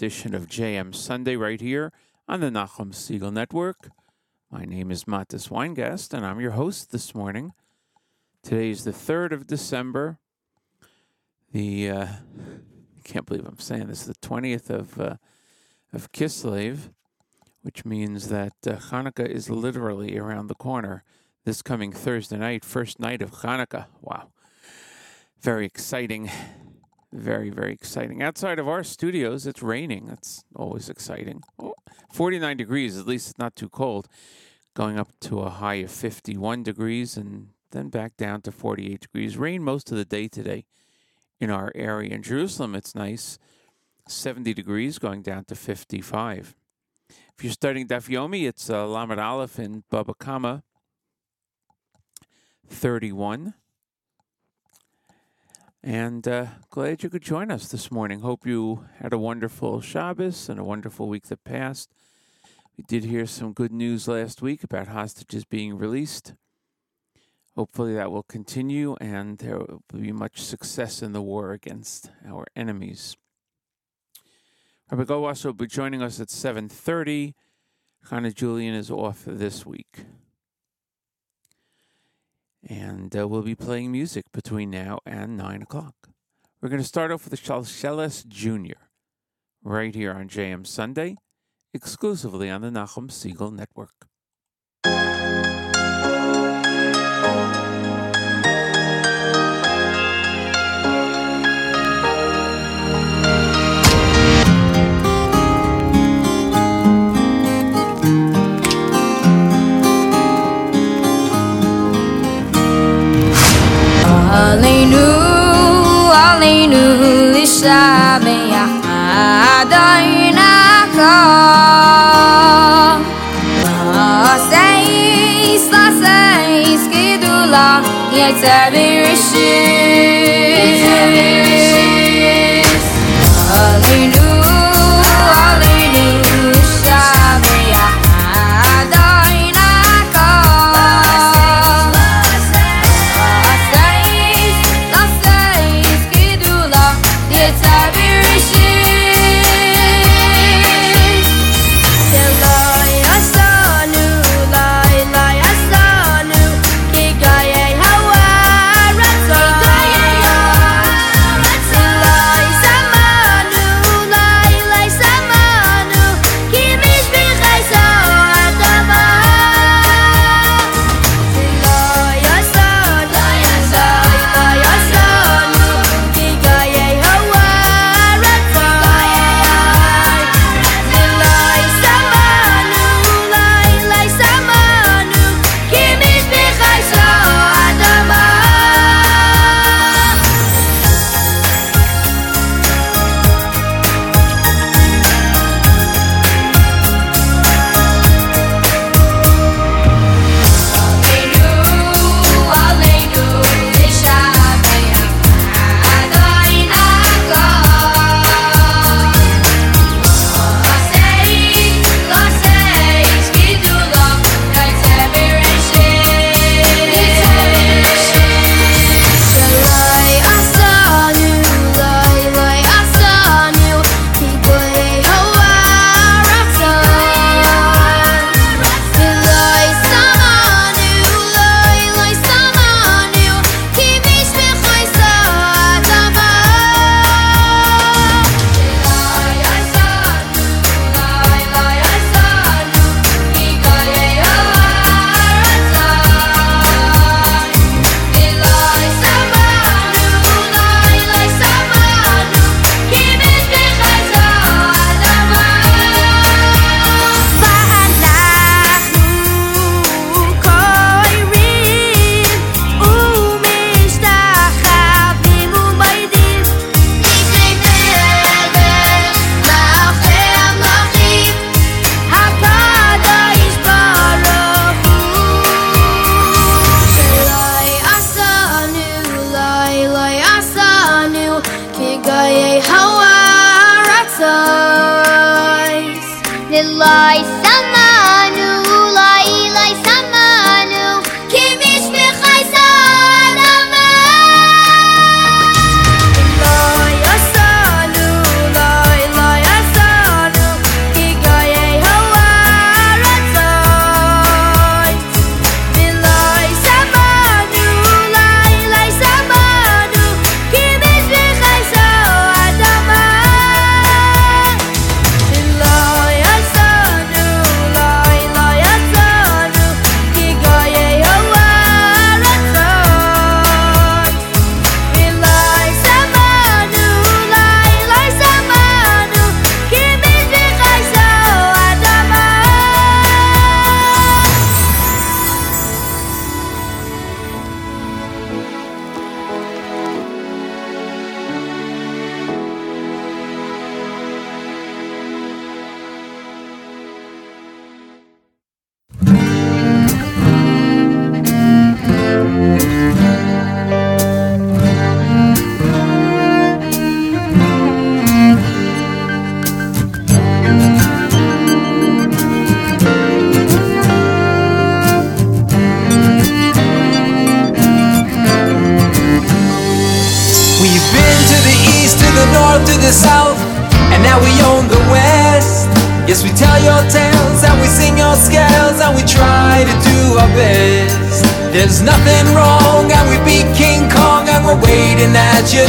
edition of JM Sunday right here on the Nachum Segal Network. My name is Mattes Weingast, and I'm your host this morning. Today is the 3rd of December. The, uh, I can't believe I'm saying this, the 20th of, uh, of Kislev, which means that uh, Hanukkah is literally around the corner this coming Thursday night, first night of Hanukkah. Wow. Very exciting. Very, very exciting. Outside of our studios, it's raining. That's always exciting. Oh, 49 degrees, at least it's not too cold. Going up to a high of 51 degrees and then back down to 48 degrees. Rain most of the day today in our area. In Jerusalem, it's nice. 70 degrees going down to 55. If you're studying Daf Yomi, it's uh, Lamed Aleph in Baba Kama 31. And uh, glad you could join us this morning. Hope you had a wonderful Shabbos and a wonderful week that passed. We did hear some good news last week about hostages being released. Hopefully that will continue and there will be much success in the war against our enemies. Rabbi Goldwasser will be joining us at 7.30. Hannah Julian is off this week. And uh, we'll be playing music between now and 9 o'clock. We're going to start off with the Shalsheles Jr. right here on JM Sunday, exclusively on the Nachum Segal Network. nu lisay me a daina ko mal sta is la sei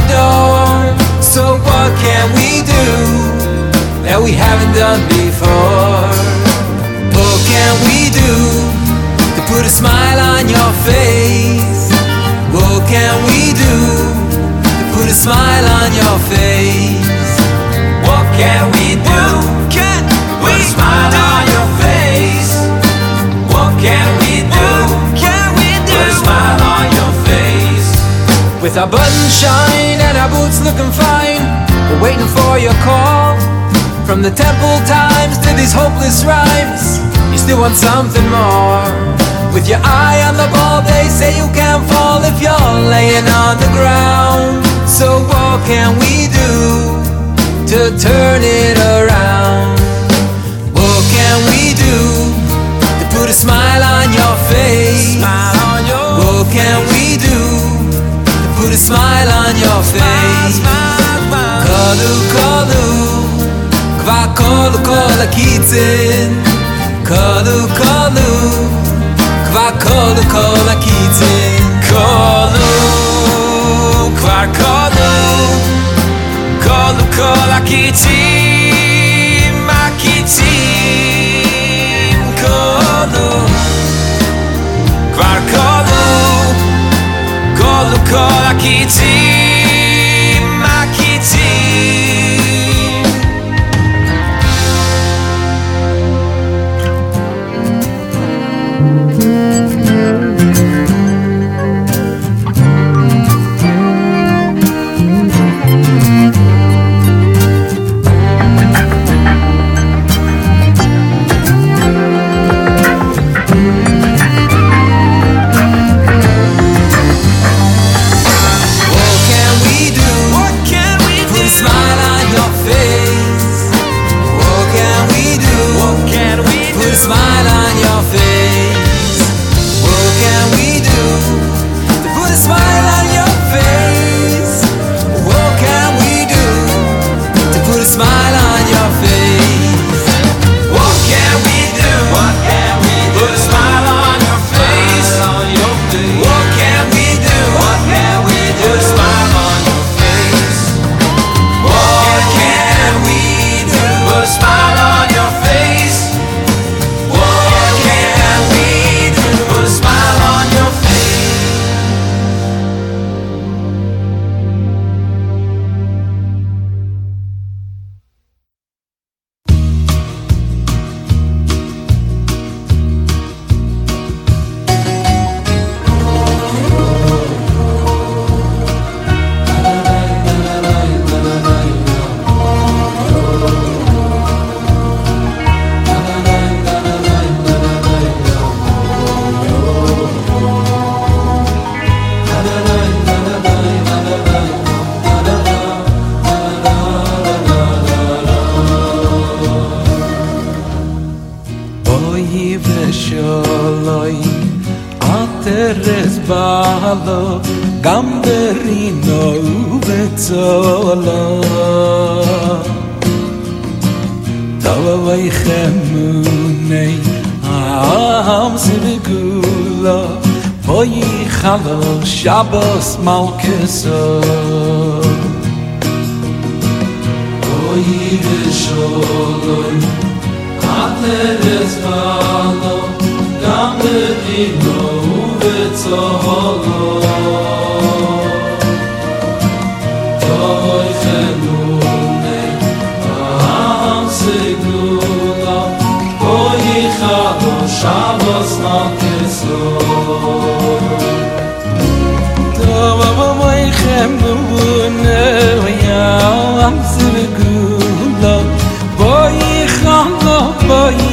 door. So what can we do that we haven't done before? What can we do to put a smile on your face? What can we do to put a smile With our buttons shine and our boots looking fine, we're waiting for your call. From the temple times to these hopeless rhymes, you still want something more. With your eye on the ball, they say you can't fall if you're laying on the ground. So what can we do to turn it around? What can we do to put a smile on your face? What can we do put a smile on your face? Kalu kalu, kva kalu kalu kitzin. Kalu kalu, kva kalu kalu kitzin. Kalu, kva kalu, kalu kalu kitzin, kalu kalu kitzin, Shabbos Malkeso O Yiddish Oloi es Valo Gam de Dino Uve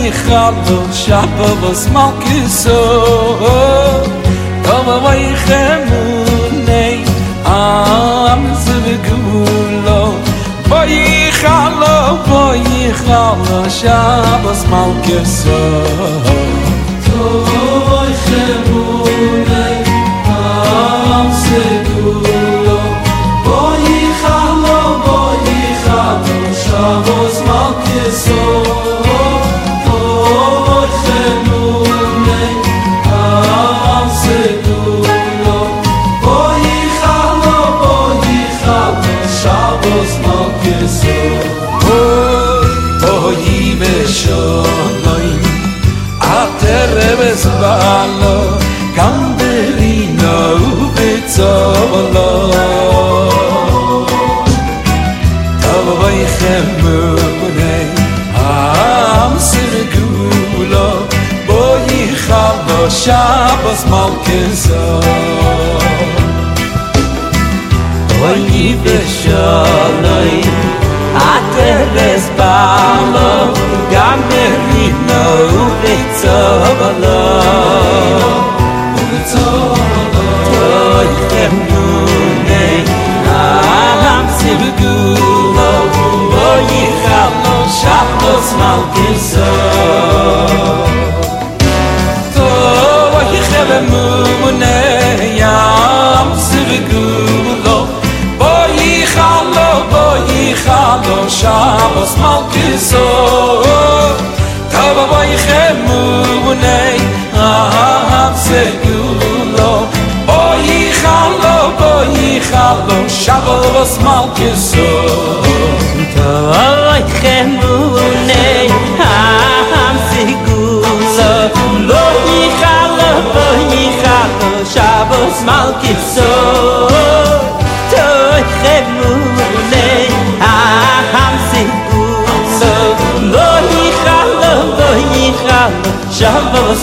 khalo shapa vos malkiso tova vay khamunay am zvegulo vay khalo vay khalo shapa vos malkiso tova vay khamunay am zvegulo vay khalo vay khalo shapa vos lo kam berino betzolo tav vay khem bunay am sir gulo boy khav shabos malkezo vay beshalay atles balo gam merino ulitzo balo. Ulitzo balo. Toy dem nune alam sibgulo loy khalo shatos malkiso toy khalo mumune yam sibgulo khalo shabos mal kiso tava vay khemu bunay ahav se yulo oy khalo oy khalo shabos mal kiso tava vay khemu bunay ahav se yulo oy khalo oy khalo shabos mal kiso khalo shabos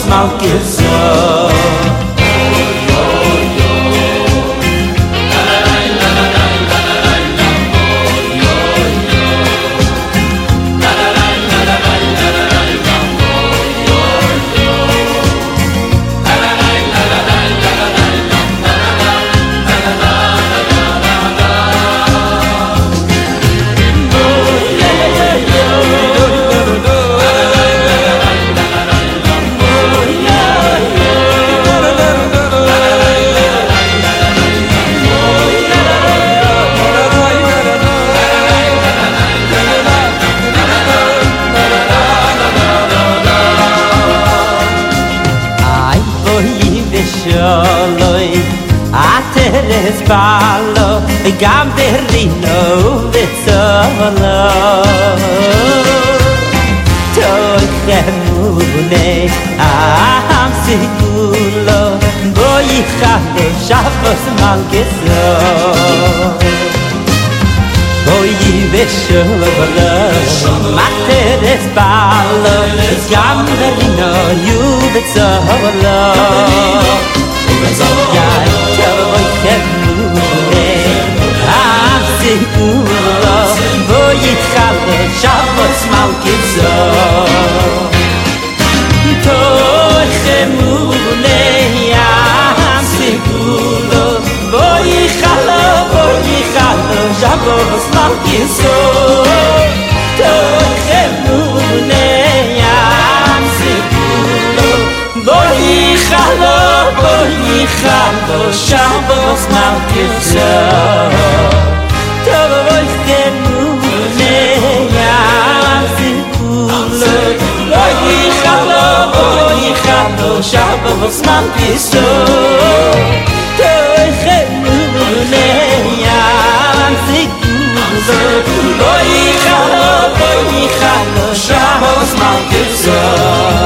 was macht ihr so? Doch er mune am Sekundo Doch ich hallo, doch ich hallo Schau, was macht ihr so? Shabbos, Mom, Peace, Oh, Oh, Oh, Oh, Oh, Oh, Oh, Oh, Oh, Oh, Oh, Oh, Oh, Oh, Oh, Oh, דער קלויןער קאַפּיך איז נישט גוט, שאבס מאַכט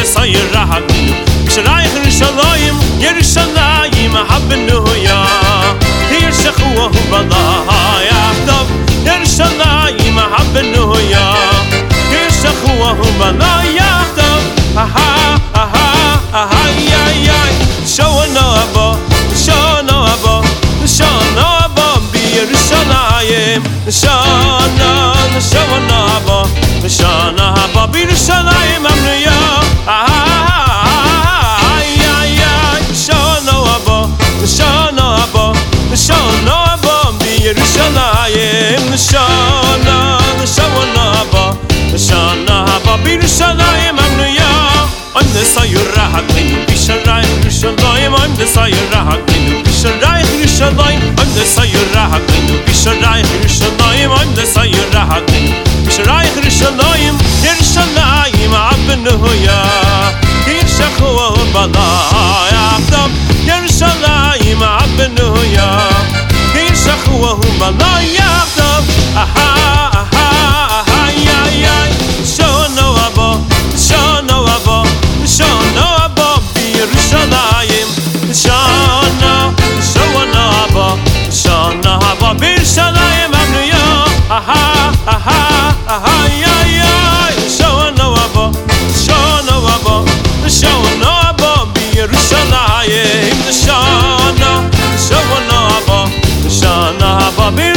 نصير راح منه مش رايح لشلايم يا رشلايم أحب إنه يا هي الشخوة وبضاها يا عبدب يا رشلايم أحب إنه يا هي الشخوة وبضاها يا عبدب أها أها أها يا يا. شو أنا أبا شو أنا أبا شو أنا أبا بيرشلايم شو أنا شو أنا ye mishona de shonava mishona haba bi de shona imamnya un de sayurah ket bi shray khishonoy imam de sayurah ket bi shray khishonoy un de sayurah ket bi shray khishonoy imam de sayurah ket khishray khishonoy im de abnuya hir abnuya Yerushalayim Abnu Ya Yirshachu Balai Avdam Aha Aha Aha Ya Ya. Shono Abo Shono Abo Shono Abo. Yerushalayim Shana Shona Abo Shana Abo. Yerushalayim Abnu Ya Aha Aha Aha Ya Ya. Shono Abo Shono Abo Shono Abo Ba Bir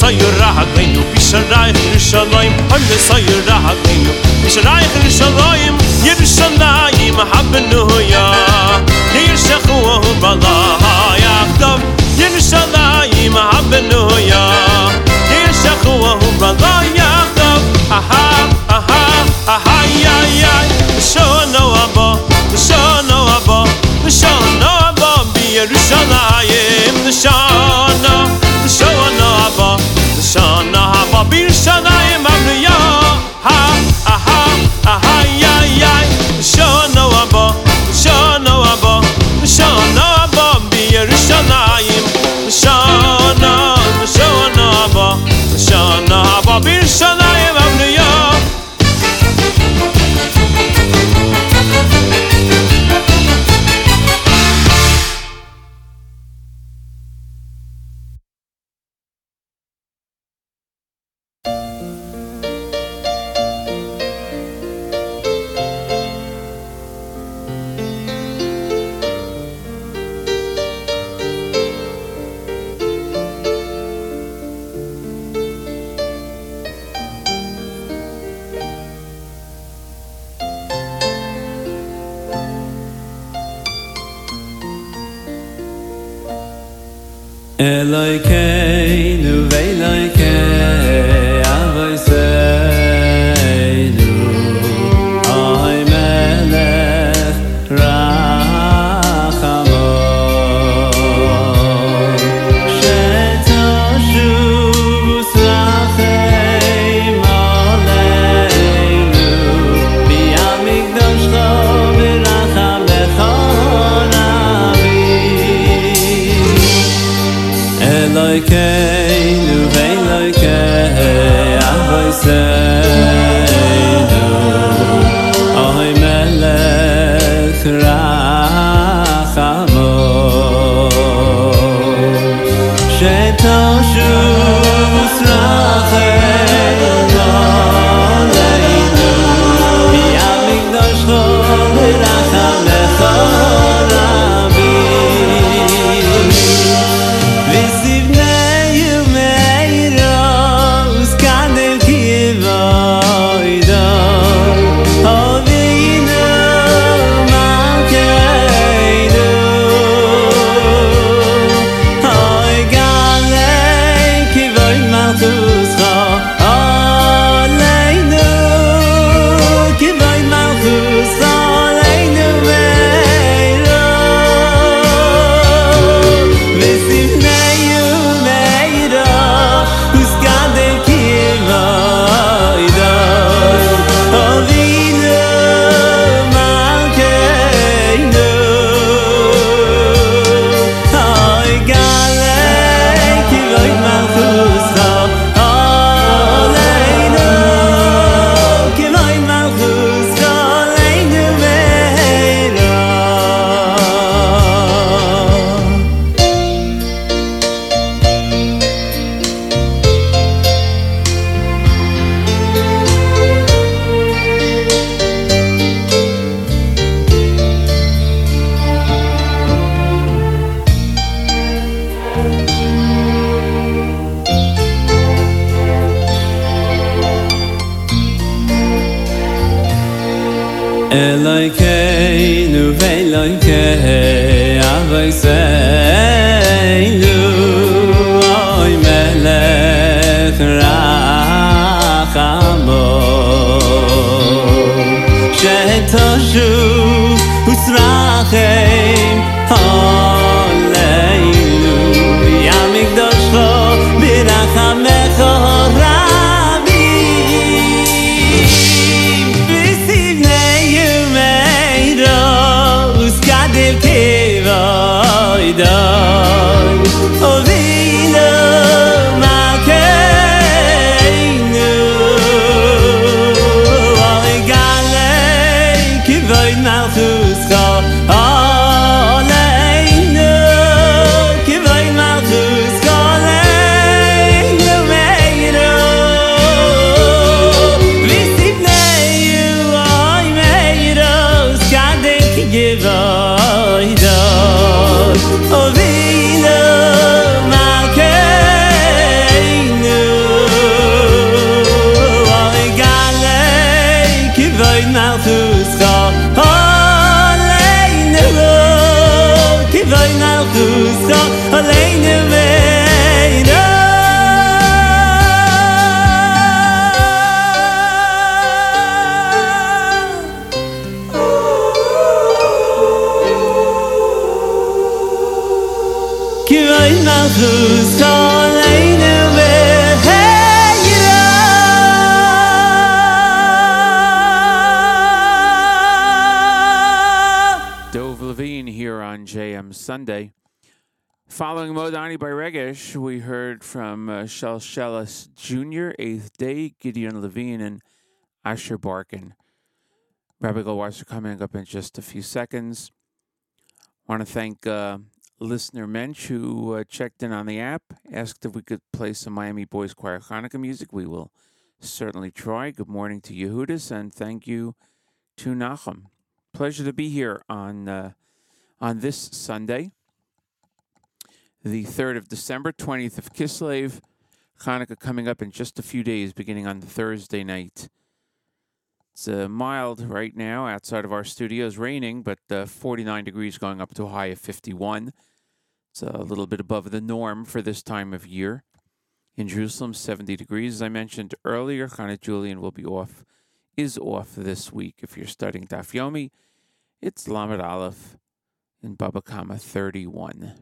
صيرعتنيو بشرايخ للشلايم هم صيرعتنيو بشرايخ للشلايم يرشلايم حب النهويا يرشخوه بلايم Abo Yerushalayim Eloikeinu Sunday. Following Modani by Regesh, we heard from uh, Shel Shellis Jr., Eighth Day, Gideon Levine, and Asher Barkin. Rabbi Goldwasser coming up in just a few seconds. I want to thank uh, listener Mensch who uh, checked in on the app, asked if we could play some Miami Boys Choir Hanukkah music. We will certainly try. Good morning to Yehudis, and thank you to Nachum. Pleasure to be here on uh, on this Sunday, the third of December, twentieth of Kislev. Hanukkah coming up in just a few days, beginning on Thursday night. It's uh, mild right now outside of our studios, raining, but uh, 49 degrees going up to a high of 51. It's a little bit above the norm for this time of year. In Jerusalem, 70 degrees. As I mentioned earlier, Hannah Julian will be off, is off this week. If you're studying Daf Yomi, it's Lamed Aleph in Baba Kama 31.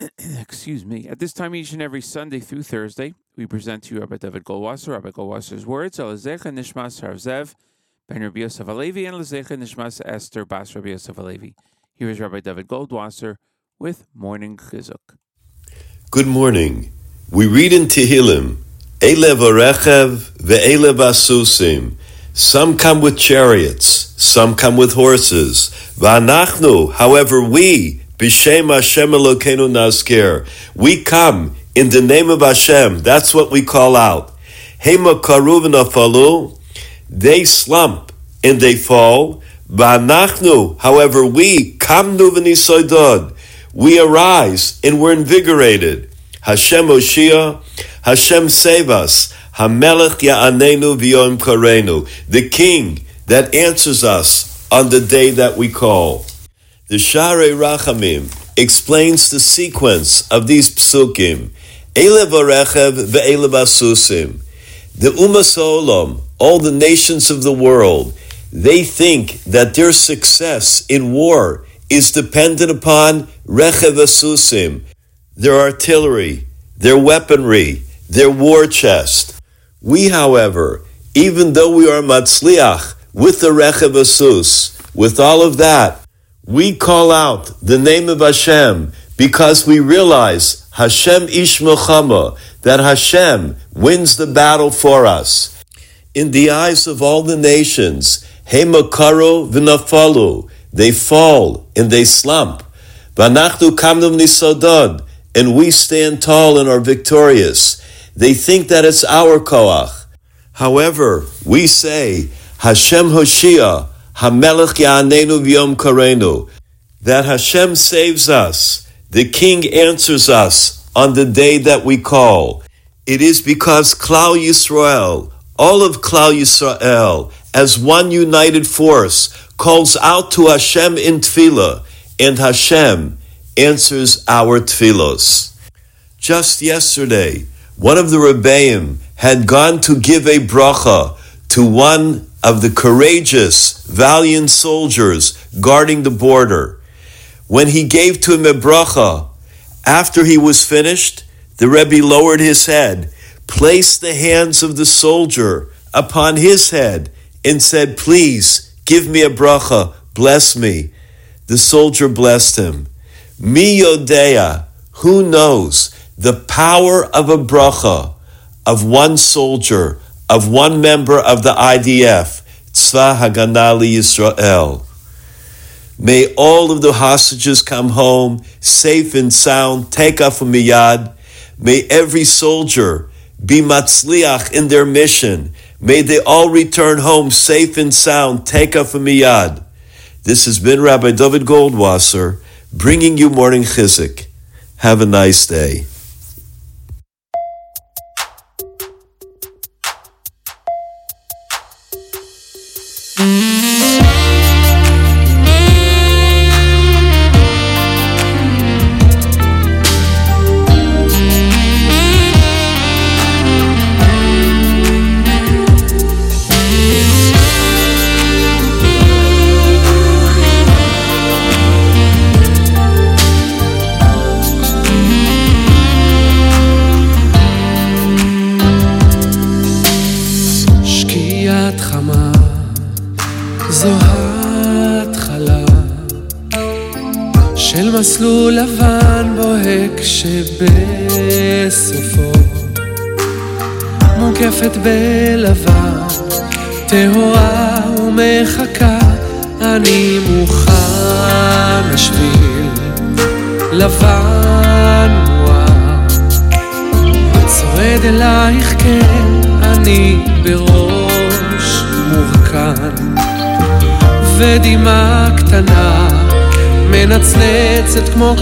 Excuse me. At this time, each and every Sunday through Thursday, we present to you Rabbi Dovid Goldwasser, Rabbi Goldwasser's words, Elazecha Nishmas Harzev, Ben Rabbi Yosef Alevi, and Elazecha Nishmas Esther Bas Rabbi Yosef Alevi. Here is Rabbi Dovid Goldwasser with Morning Chizuk. Good morning. We read in Tehillim, Ele v'rechev ve'ele basusim. Some come with chariots, some come with horses. V'anachnu, however, we, b'shem Hashem Elokeinu nazker, we come in the name of Hashem. That's what we call out. Hema karuv nafalu, they slump and they fall. V'anachnu, however, we, kamnu v'nisoidod, we arise and we're invigorated. Hashem Oshia, Hashem save us. Hamelech Ya'anenu V'yom Karenu, the King that answers us on the day that we call. The Share Rachamim explains the sequence of these psukim. Ele v'rechev ve'ele basusim. The Umas Olam, all the nations of the world, they think that their success in war is dependent upon rechev asusim, their artillery, their weaponry, their war chest. We, however, even though we are matzliach with the rechev asus, with all of that, we call out the name of Hashem because we realize Hashem ish milchama, that Hashem wins the battle for us. In the eyes of all the nations, Hemakaro v'nafalu, they fall and they slump. Vanachnu kamnum nisodod, and we stand tall and are victorious. They think that it's our koach. However, we say, Hashem Hoshia, Hamelech Ya'anenu V'yom Karenu, that Hashem saves us, the King answers us on the day that we call. It is because Klal Yisrael, all of Klal Yisrael, as one united force, calls out to Hashem in tefillah, and Hashem answers our tefillos. Just yesterday, one of the Rebbeim had gone to give a bracha to one of the courageous, valiant soldiers guarding the border. When he gave to him a bracha, after he was finished, the Rebbe lowered his head, placed the hands of the soldier upon his head, and said, Please give me a bracha, bless me. The soldier blessed him. Mi yodea, who knows the power of a bracha of one soldier, of one member of the IDF, Tzva Haganah Yisrael. May all of the hostages come home safe and sound, take off miyad. May every soldier be matzliach in their mission. May they all return home safe and sound, take off miyad. This has been Rabbi Dovid Goldwasser bringing you morning chizuk. Have a nice day.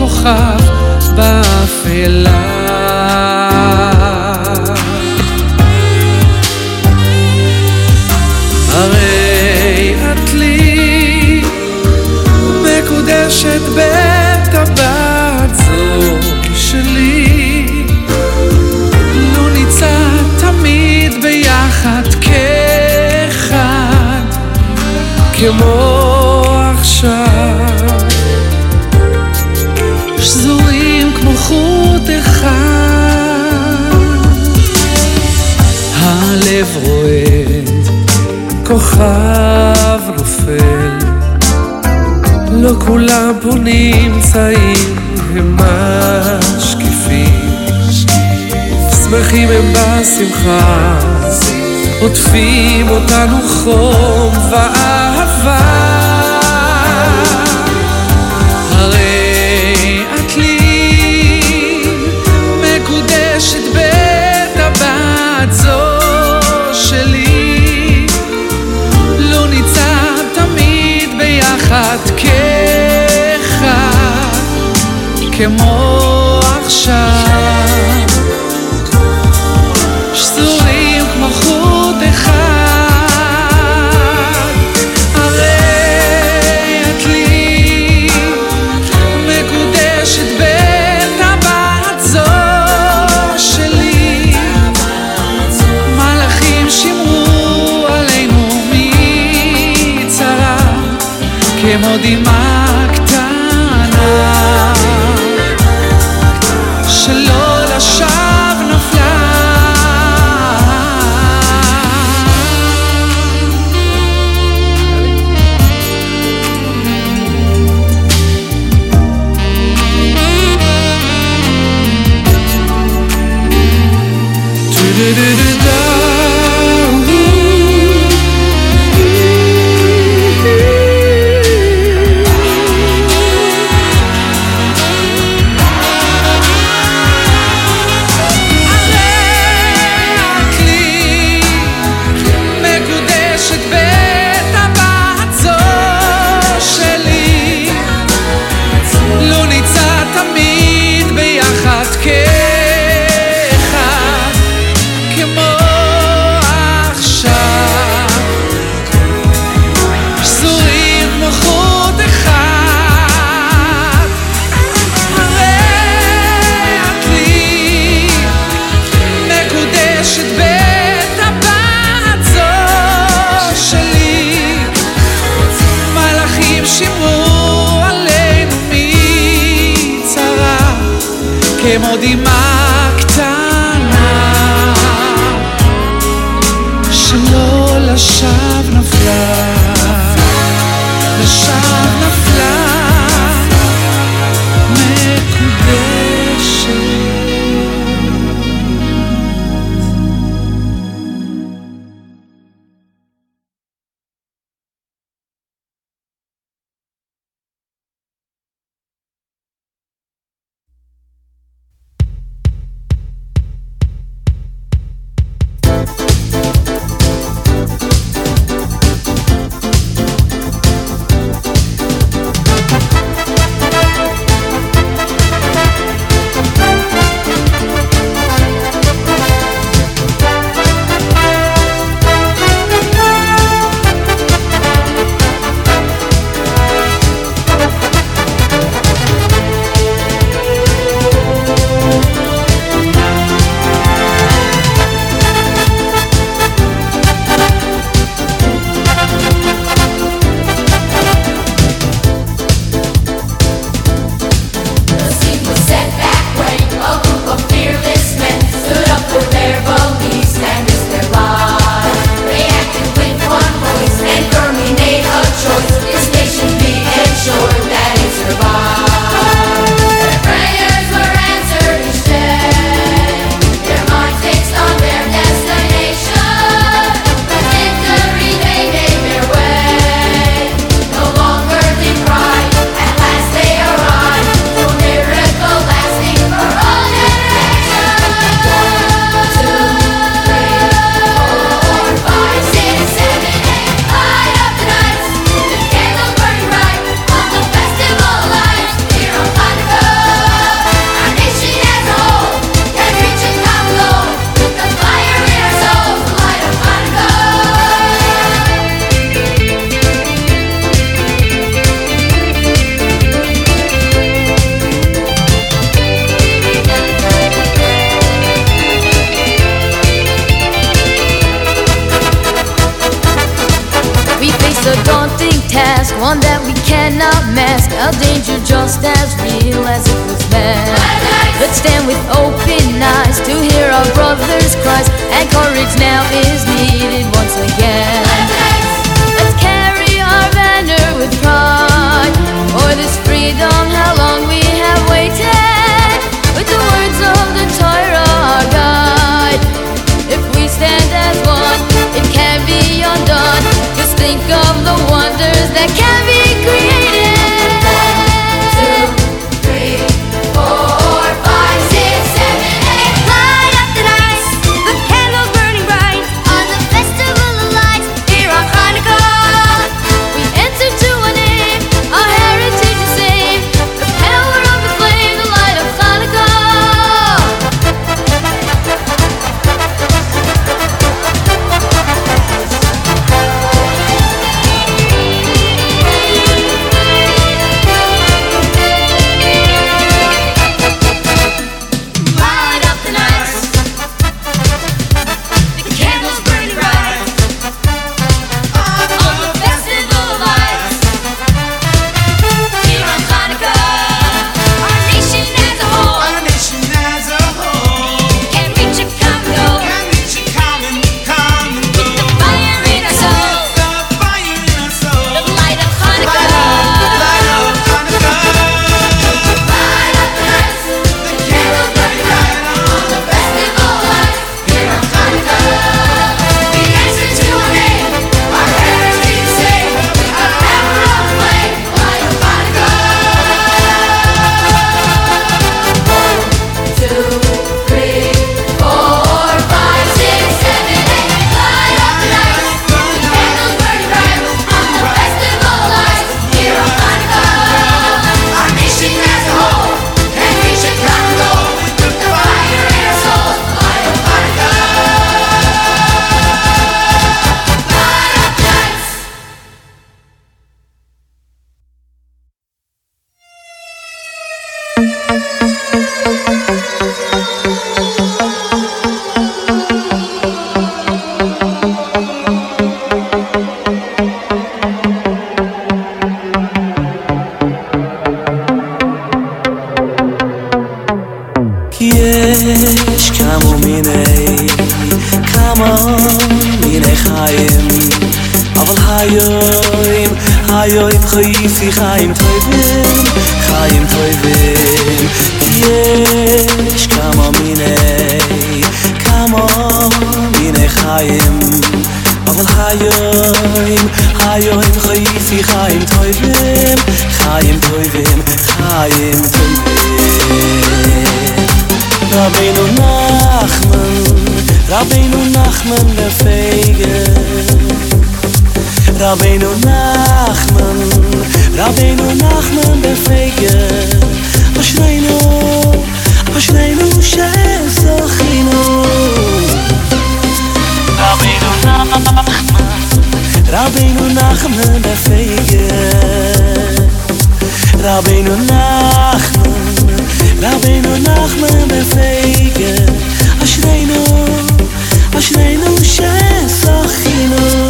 כוכב חום ואהבה. לא כמו עכשיו רבינו נחמן, רבינו נחמן בפייגר אשרינו, אשרינו שזוכינו רבינו נחמן, רבינו נחמן בפייגר רבינו נחמן, רבינו נחמן בפייגר אשרינו, אשרינו שזוכינו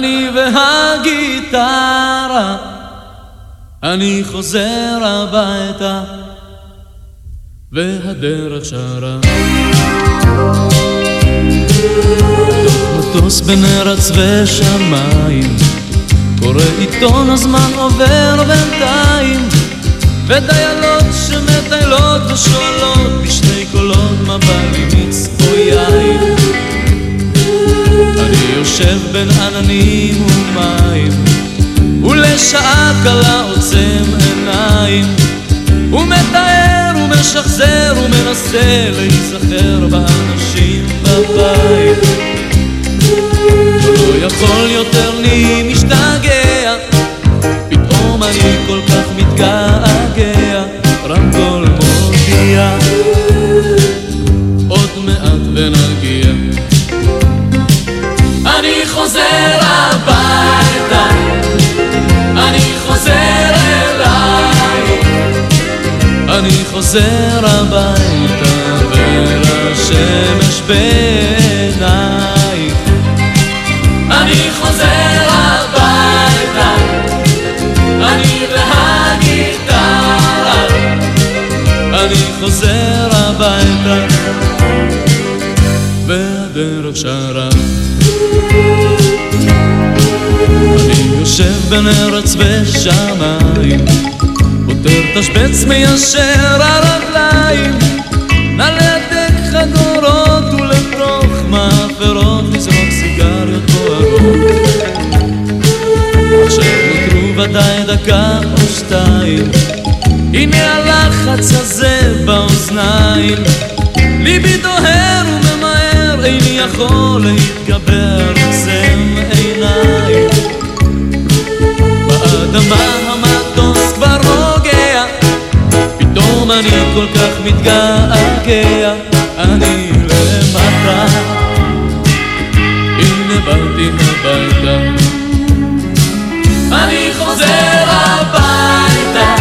אני והגיטרה, אני חוזר הביתה, והדרך שרה. מטוס בין ארץ ושמיים, קורא עיתון הזמן עובר בינתיים, ודיילות שמטיילות ושואלות בשני קולות מה בא או יין. אני יושב בין עננים ומים, ולשעה קלה עוצם עיניים, ומתאר ומשחזר ומנסה להיזכר באנשים בבית. לא יכול יותר לי משתגע, פתאום אני כל כך מתגעגע, רמקול מודיע, חוזר אליי, אני חוזר הביתה ולשמש בעיניי. אני חוזר הביתה, אני והגיטרה, אני חוזר הביתה, והדרך שרה. יושב בין ארץ ושמיים, פותר תשבץ מיישר הרגליים, נלדק חגורות ולתוך מאפרות לזרוק סיגריות בוערות. עכשיו נותרו ודאי דקה או שתיים, הנה הלחץ הזה באוזניים, ליבי דוהר וממהר, איני יכול להתגבר, זה מעט. באדמה המטוס כבר רוגע. פתאום אני כל כך מתגעגע. אני למטה. הנה באתי הביתה. אני חוזר הביתה.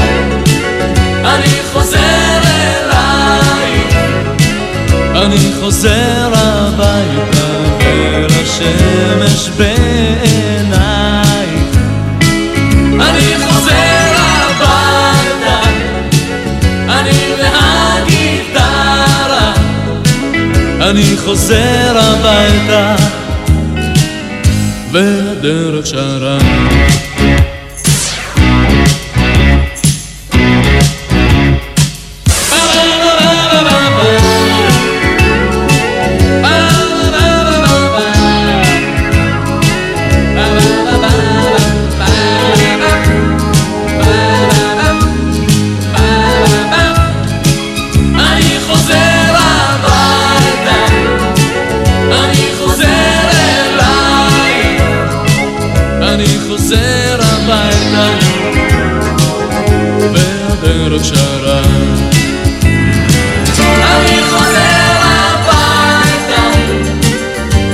אני חוזר אלייך אני חוזר הביתה אל השמש בעינייך אני חוזר הביתה והדרך שרה והדרך שרה. אני חוזר הביתה,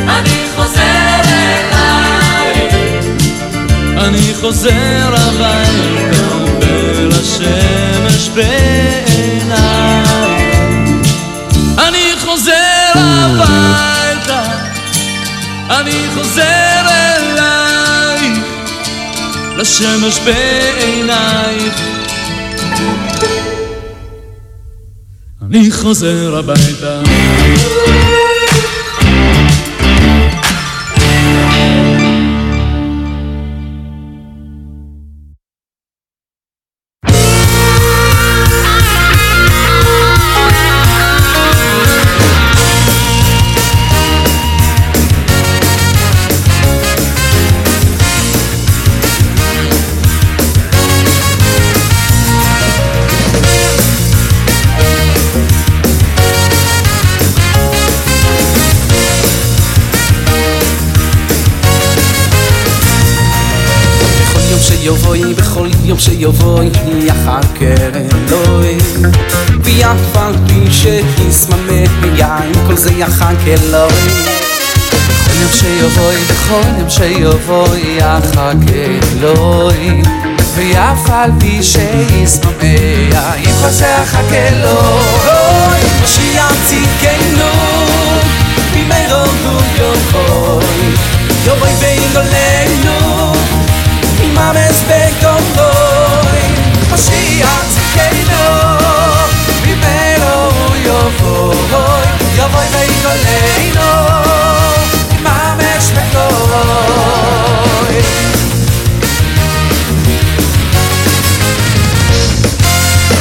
אני חוזר אלייך, אני חוזר הביתה ולשמש בעיניי. אני חוזר הביתה אני חוזר אלייך לשמש בעינייך אני חוזר הביתה voi ya khaker loy vi afal פי she his mame ya in kol ze ya khaker loy khon yom she yovoy khon yom פי yovoy ya khaker loy vi afal pi she his mame ya in kol ze ya khaker loy Mames, ve con Moshiach arte que no, me veo yo por hoy,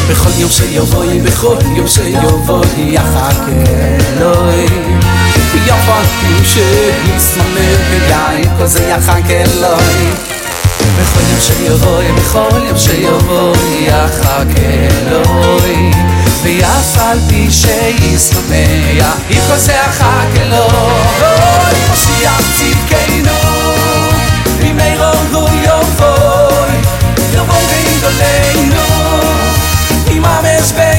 בכל יום a בכל יום leino, יחק אלוהי no es. Mejor כל זה יחק אלוהי. בכל יום שיבואי, בכל יום שיבואי, יחכה אלוהי. ויף על פי שישמח, זה יחכה אלוהי. משיח צדקנו, במהרו הוא יבואי, יבואי ויגולנו. Imames ben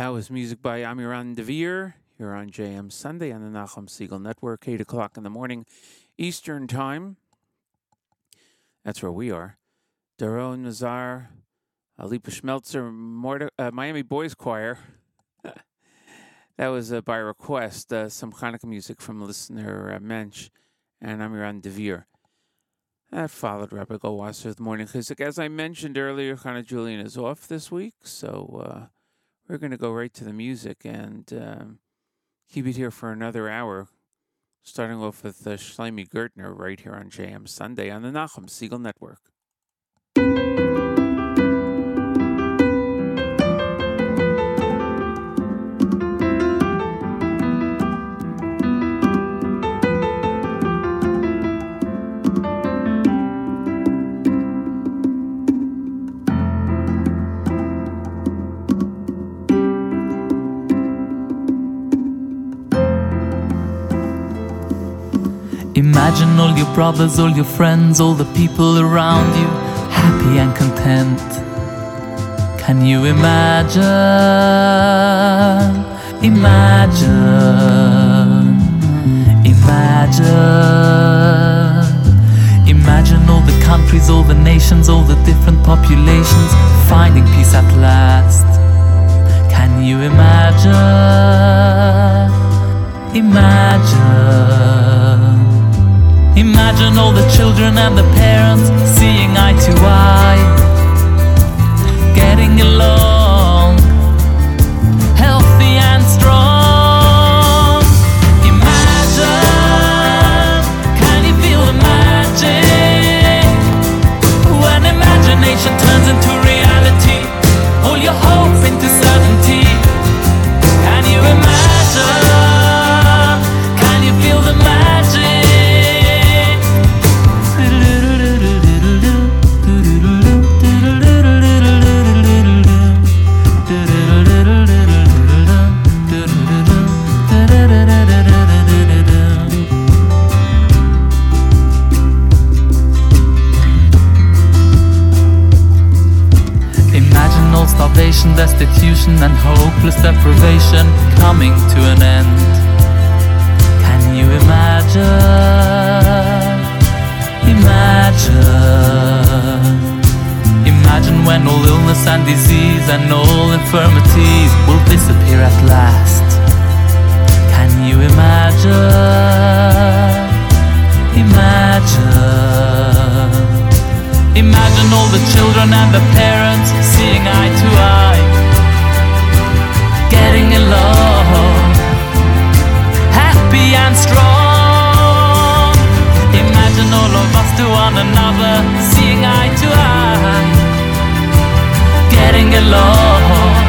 That was music by Amiran Dvir here on JM Sunday on the Nachum Segal Network, 8 o'clock in the morning Eastern Time. That's where we are. Daron Nazar, Alipa Schmeltzer, uh, Miami Boys Choir. that was uh, by request, uh, some Hanukkah music from listener uh, Mensch and Amiran Dvir. That followed Rabbi Goldwasser's Morning Chizuk. As I mentioned earlier, Hannah Julian is off this week, so uh, we're going to go right to the music and um, keep it here for another hour, starting off with uh, Shlomi Gertner right here on JM Sunday on the Nachum Segal Network. Imagine all your brothers, all your friends, all the people around you, happy and content. Can you imagine? Imagine. Imagine. Imagine all the countries, all the nations, all the different populations finding peace at last. Can you imagine? Imagine. Imagine all the children and the parents seeing eye to eye, getting along, destitution, and hopeless deprivation coming to an end. Can you imagine? Imagine. Imagine when all illness and disease and all infirmities will disappear at last. Can you imagine? Imagine. Imagine all the children and the parents seeing eye to eye, getting along, happy and strong. Imagine all of us to one another, seeing eye to eye, getting along,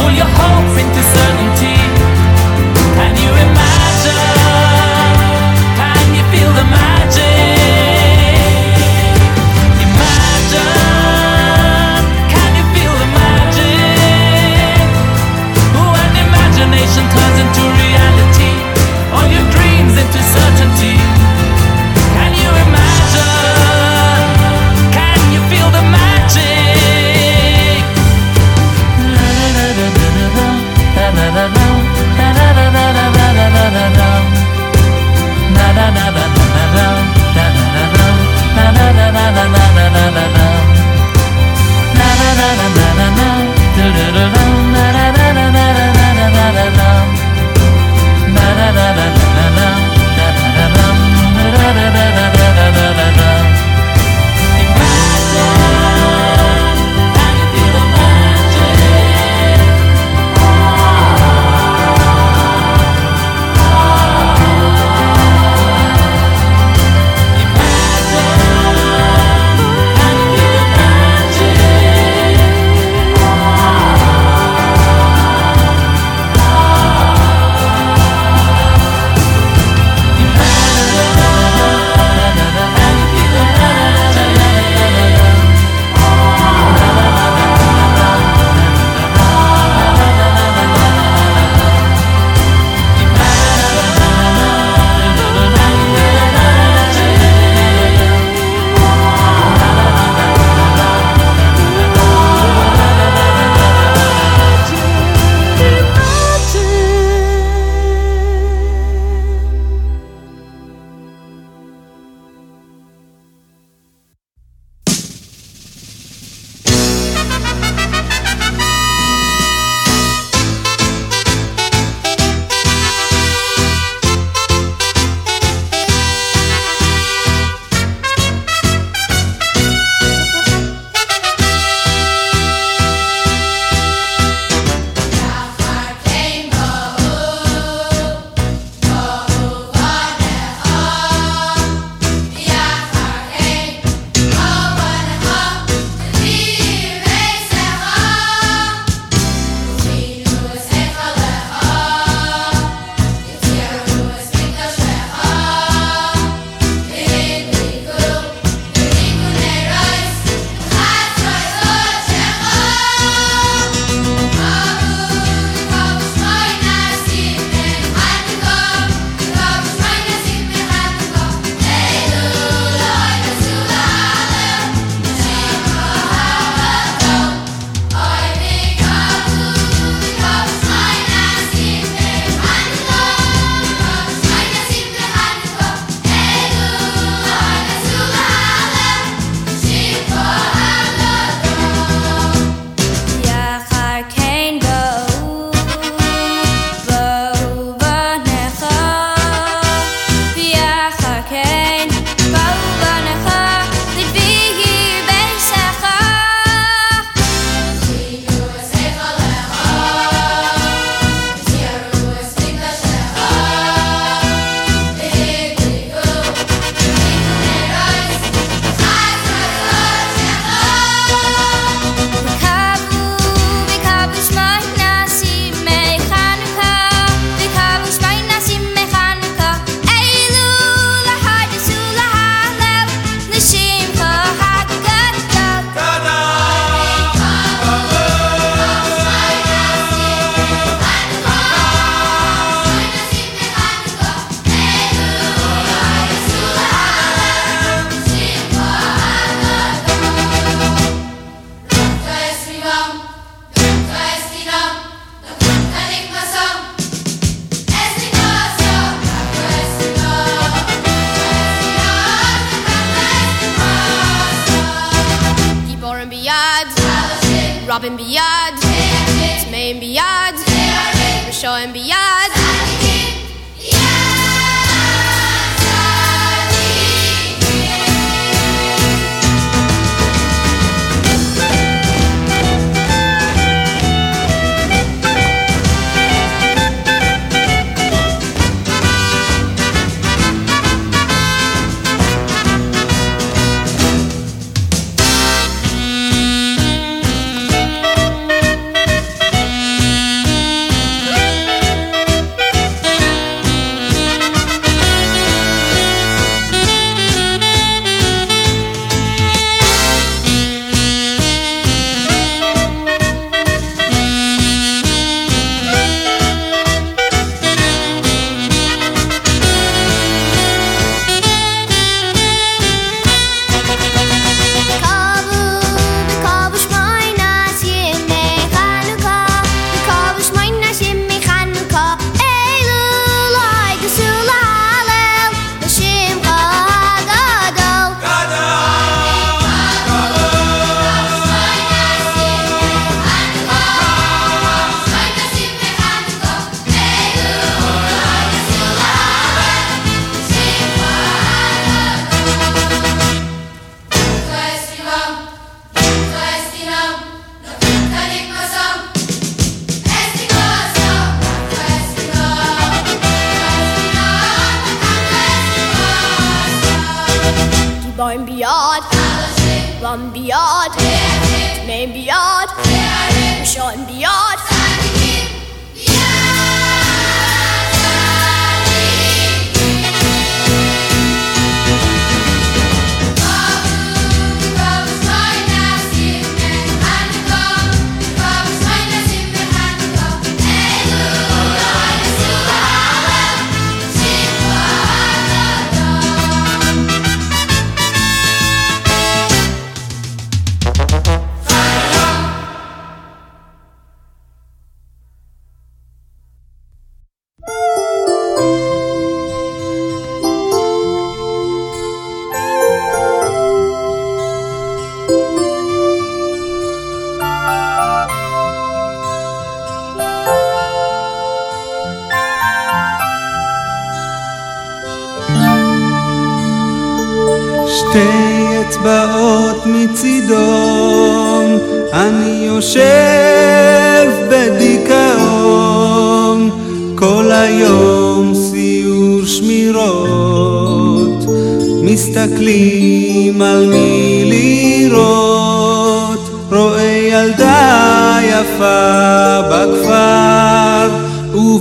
all your hopes into certainty.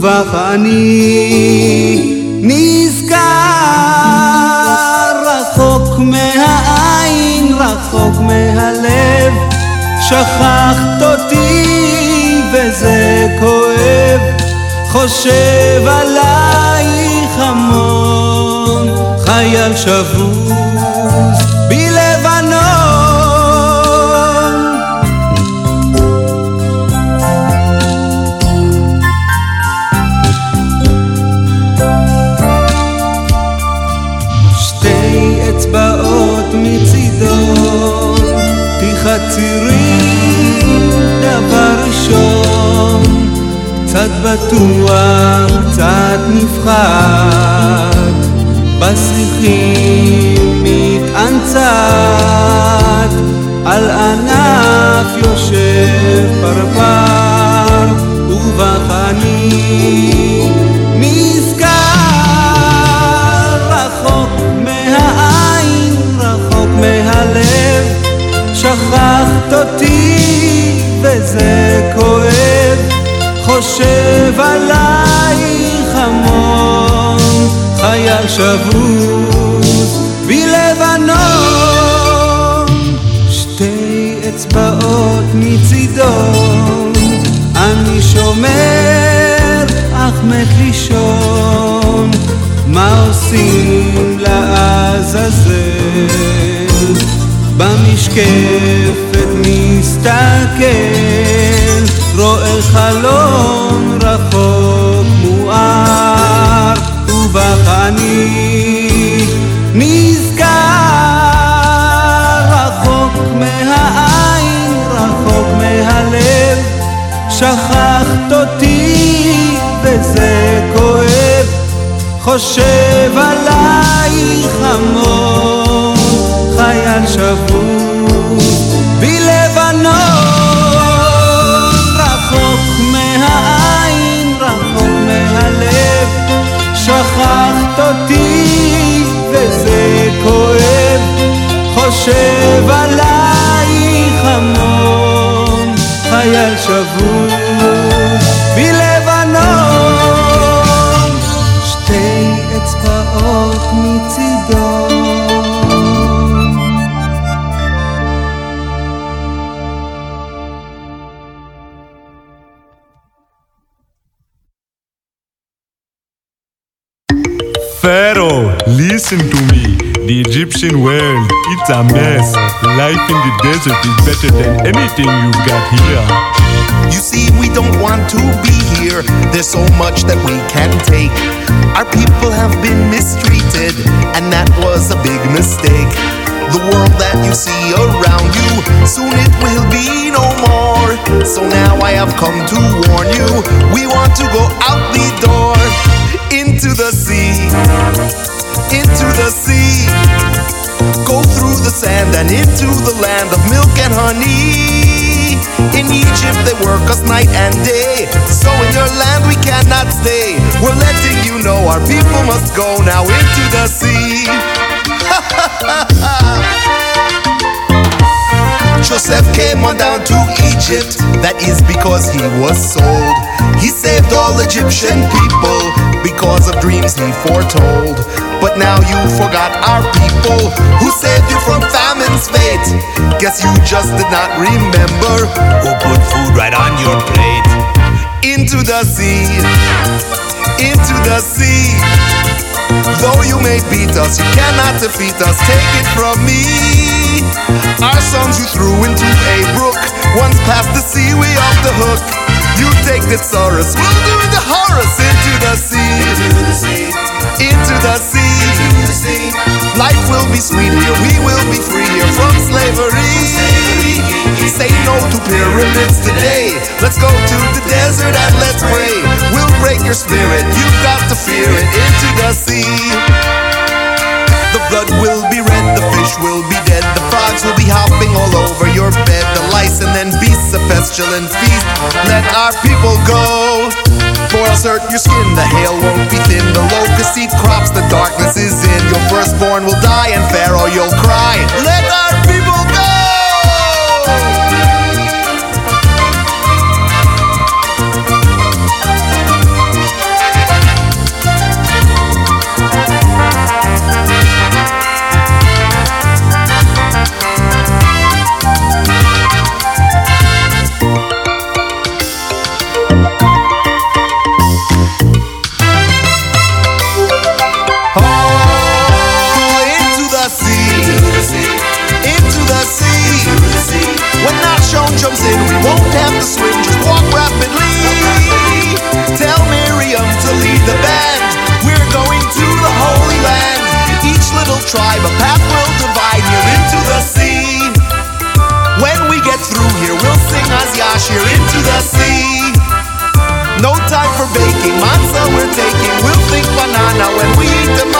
ובך אני נזכר רחוק מהעין, רחוק מהלב, שכחת אותי וזה כואב, חושב עלייך המון, חייל שבוז בלבנון. תחצירי דבר ראשון, קצת בטוח, קצת נפחד, בשיחים מתאנצת, על ענף יושב פרפר, ובך שכחת אותי וזה כואב, חושב עלייך המון, חייל שבוז בלבנון, שתי אצבעות מצידון, אני שומר אך מת לישון, מה עושים לעזאזל? במשקפת מסתכל, רואה חלון רחוק מואר, ובך אני נזכר רחוק מהעין, רחוק מהלב. שכחת אותי וזה כואב חושב עלייך המון חייל שבוי בלבנון רחוק מהעין רחוק מהלב שכחת אותי וזה כואב חושב עלייך המון חייל שבוי listen to me. The Egyptian world, it's a mess. Life in the desert is better than anything you've got here. You see, we don't want to be here. There's so much that we can take. Our people have been mistreated, and that was a big mistake. The world that you see around you, soon it will be no more. So now I have come to warn you. We want to go out the door into the sea, into the sea. Go through the sand and into the land of milk and honey. In Egypt they work us night and day. So in your land we cannot stay. We're letting you know our people must go now into the sea. Joseph came on down to Egypt, that is because he was sold. He saved all Egyptian people because of dreams he foretold. But now you forgot our people who saved you from famine's fate. Guess you just did not remember who put food right on your plate. Into the sea, into the sea. Though you may beat us, you cannot defeat us. Take it from me. Our sons you threw into a brook. Once past the sea, we off the hook. You take the Saurus, we'll do the Horus into the sea. Into the sea. Life will be sweet here, we will be free here from slavery. Say no to pyramids today. Let's go to the desert and let's pray. We'll break your spirit, you've got to fear it into the sea. The blood will be red, the fish will be dead, the frogs will be hopping all over your bed, the lice and then beasts, a pestilent feast. Let our people go. Boils hurt your skin, the hail won't be thin, the locust eat crops, the darkness is in. Your firstborn will die, and Pharaoh you'll cry. Let for baking, matzah we're taking. We'll think banana when we eat the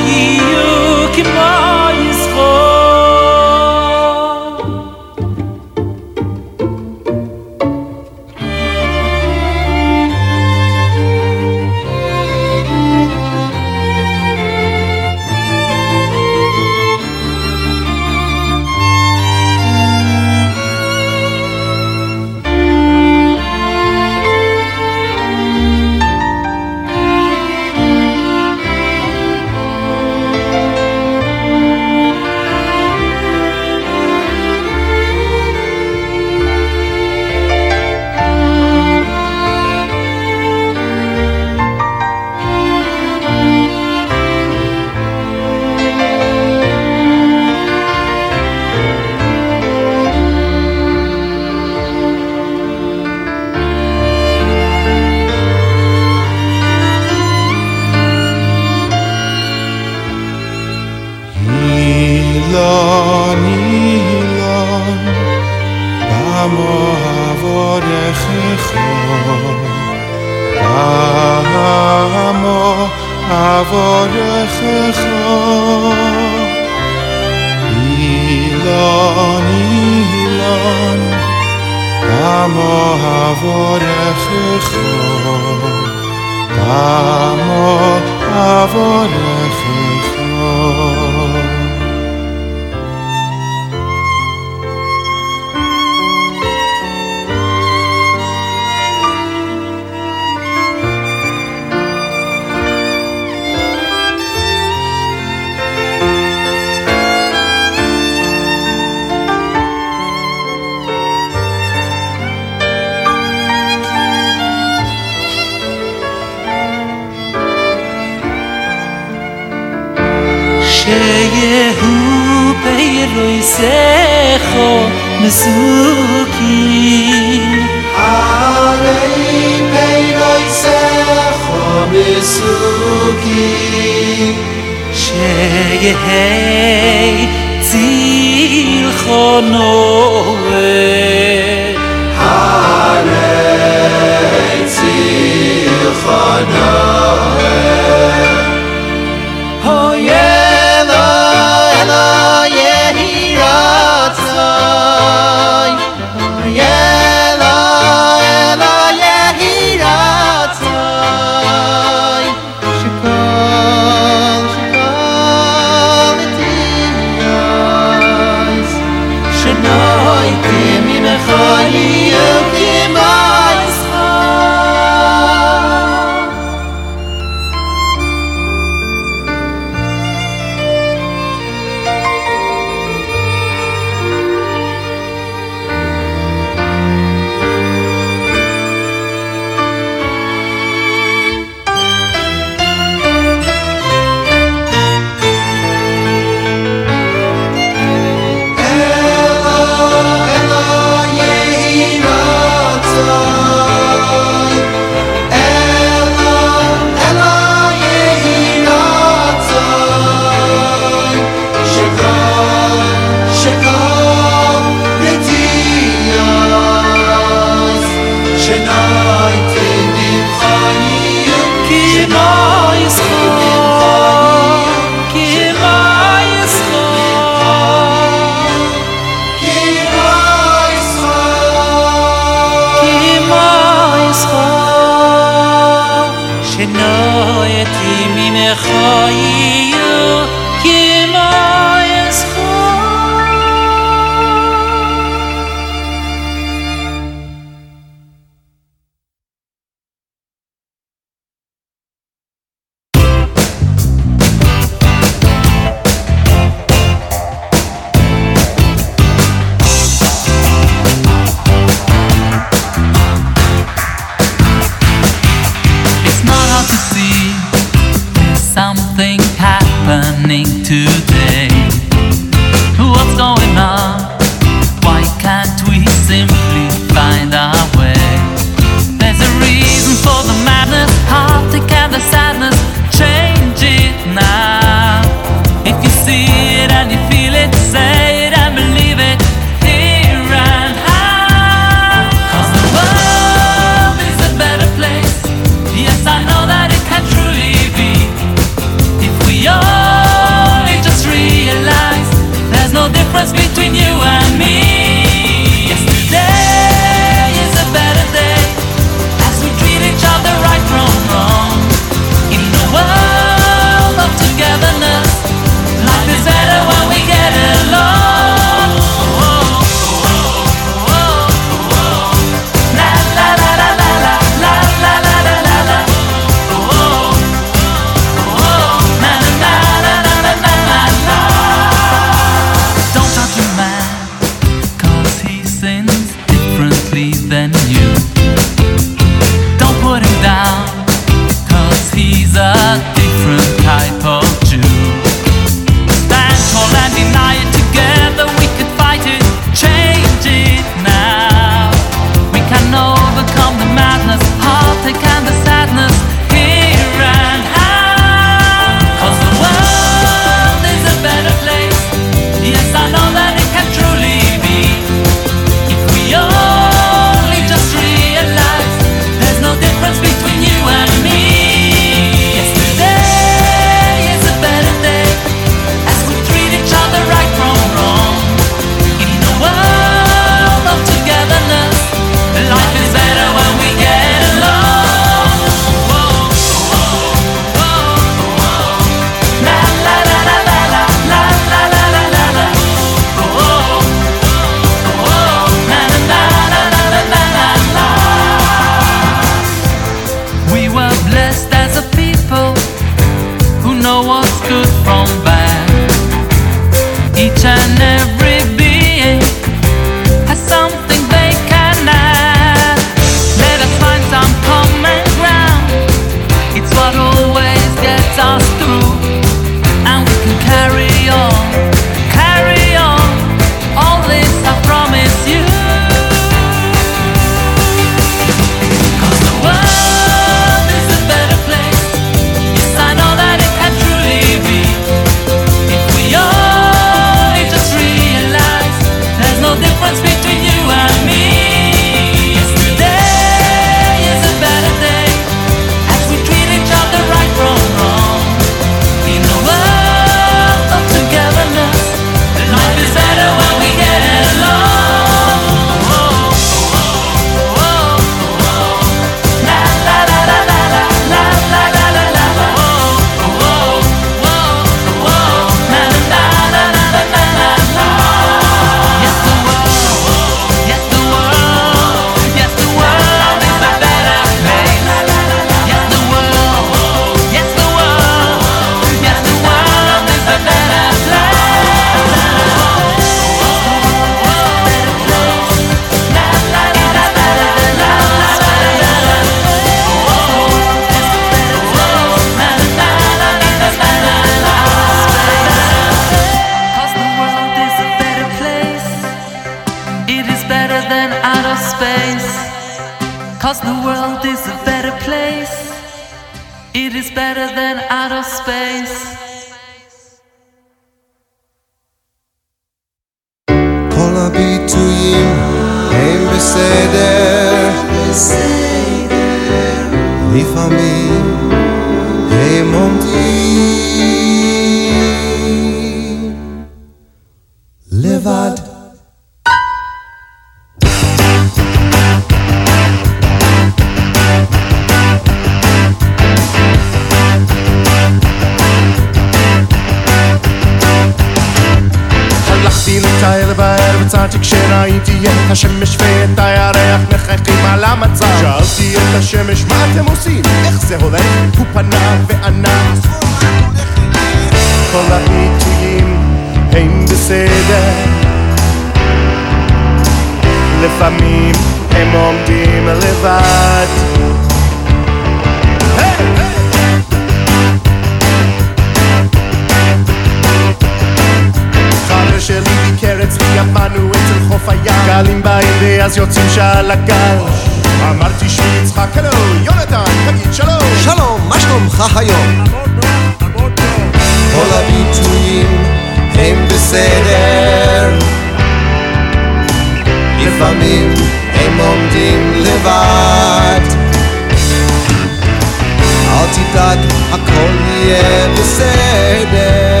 יהיה בסדר.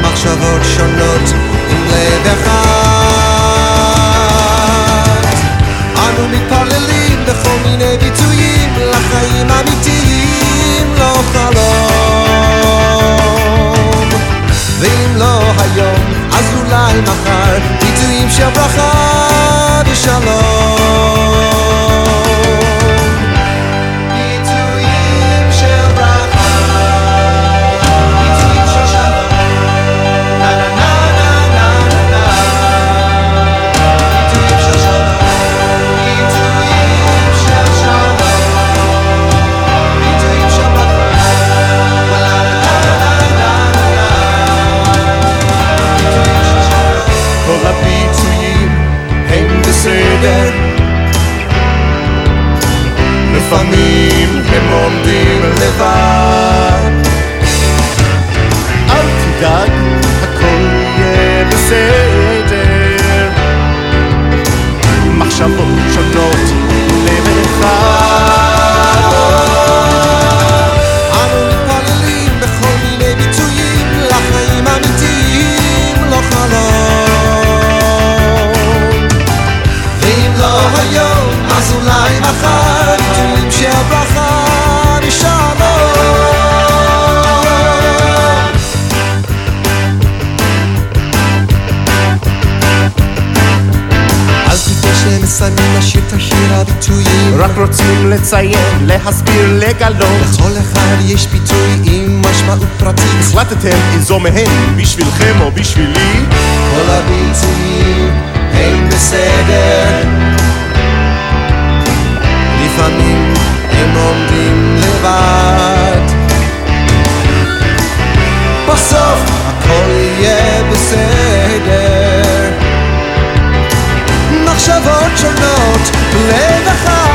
מחשבות שונות עם לב אחד. אנו מתפללים בכל מיני ביטויים לחיים אמיתיים, לא חלום. ואם לא היום, אז אולי מחר, ביטויים של ברכה ושלום. לציין, להסביר, לגלות. לכל אחד יש פיצוי עם משמעות פרטית. החלטתם אם זו מהן, בשבילכם או בשבילי? כל הביצועים הם בסדר. לפעמים הם עומדים לבד. בסוף הכל יהיה בסדר. מחשבות שונות, לב אחד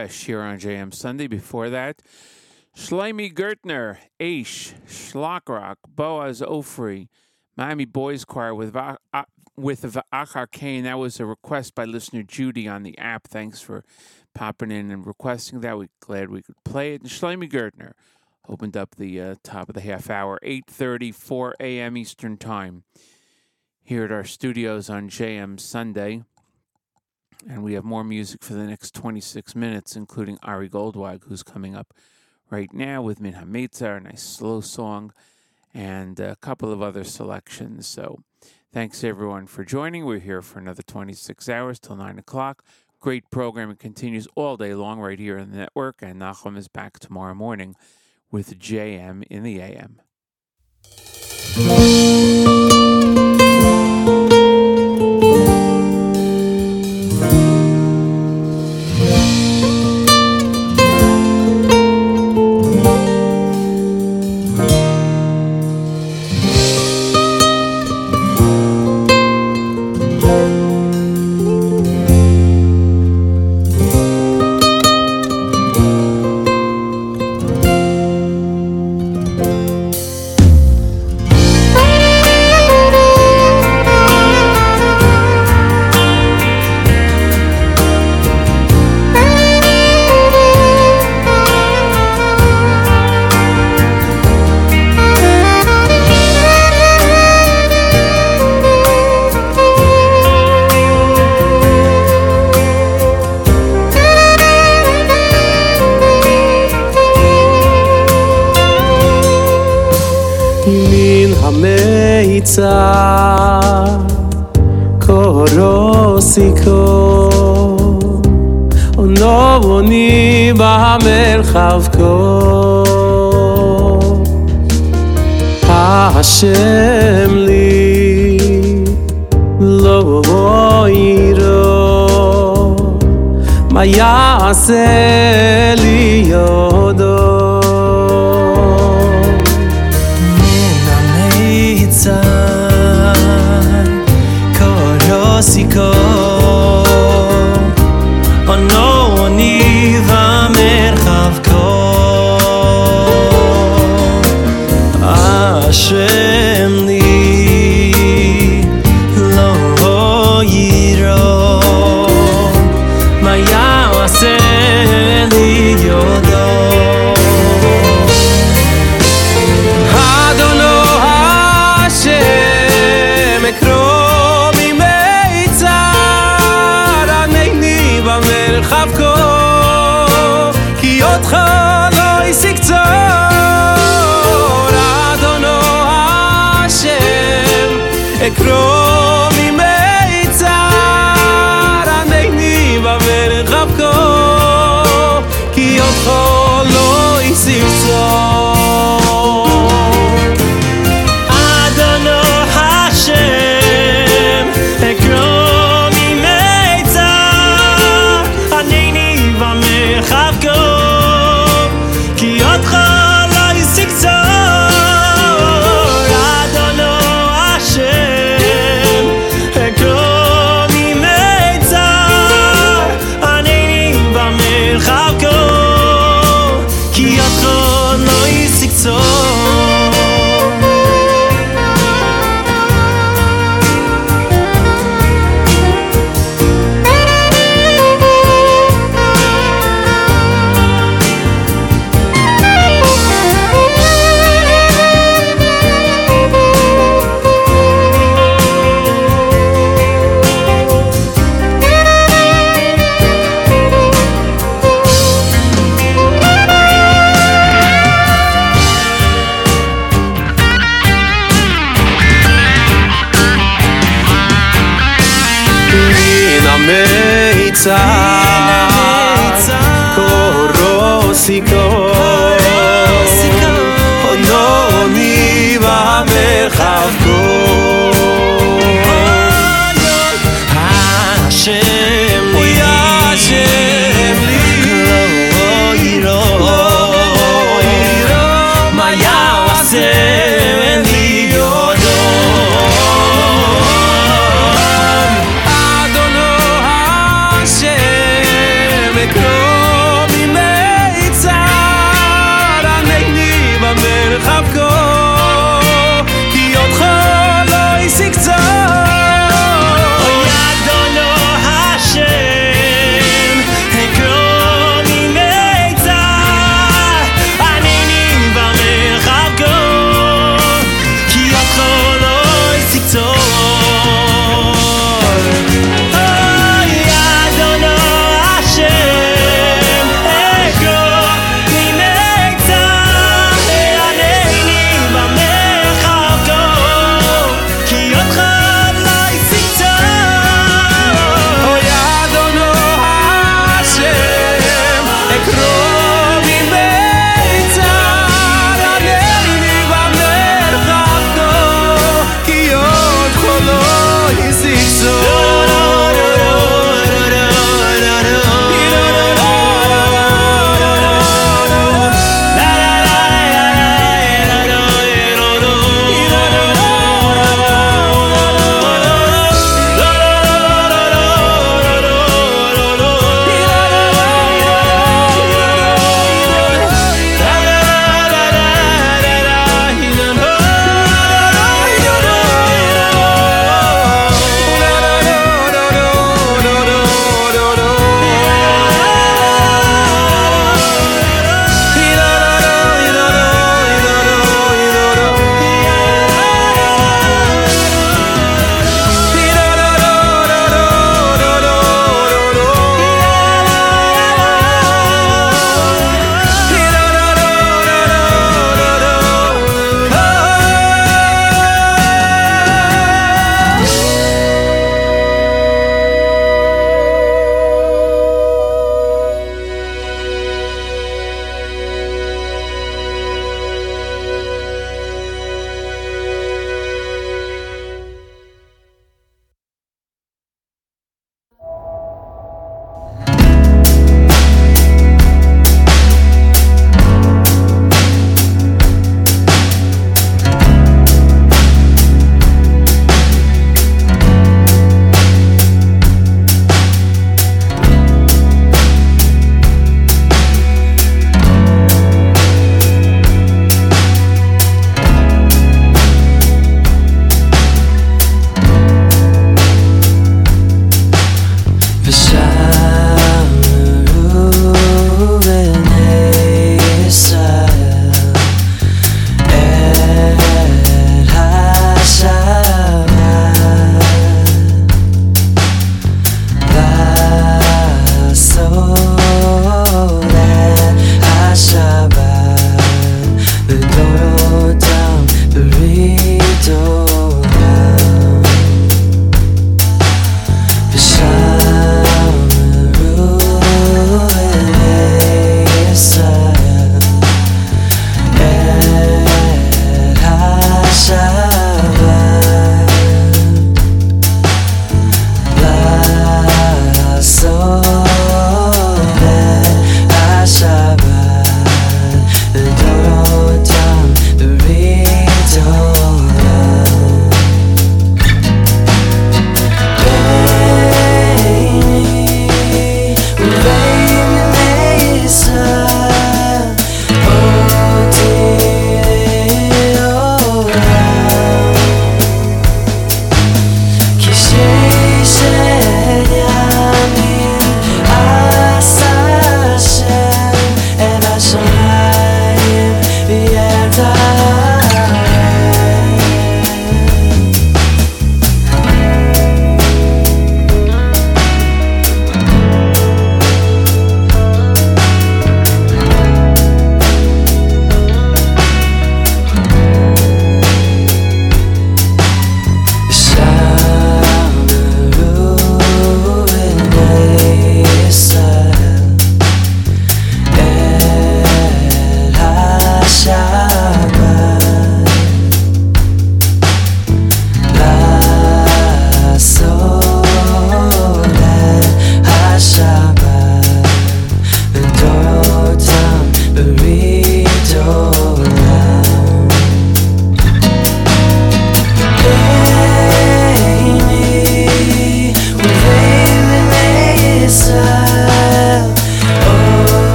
fresh here on JM Sunday. Before that, Shlomi Gertner, Aish, Shlock Rock, Boaz Ofri, Miami Boys Choir with uh, with Achar Kane. That was a request by listener Judy on the app. Thanks for popping in and requesting that. We're glad we could play it. And Shlomi Gertner opened up the uh, top of the half hour, 8.30, 4 a.m. Eastern Time here at our studios on JM Sunday. And we have more music for the next 26 minutes, including Ari Goldwag, who's coming up right now with Min HaMetzar, a nice slow song, and a couple of other selections. So thanks everyone for joining. We're here for another 26 hours till 9 o'clock. Great program. It continues all day long right here in the network, and Nachum is back tomorrow morning with JM in the AM.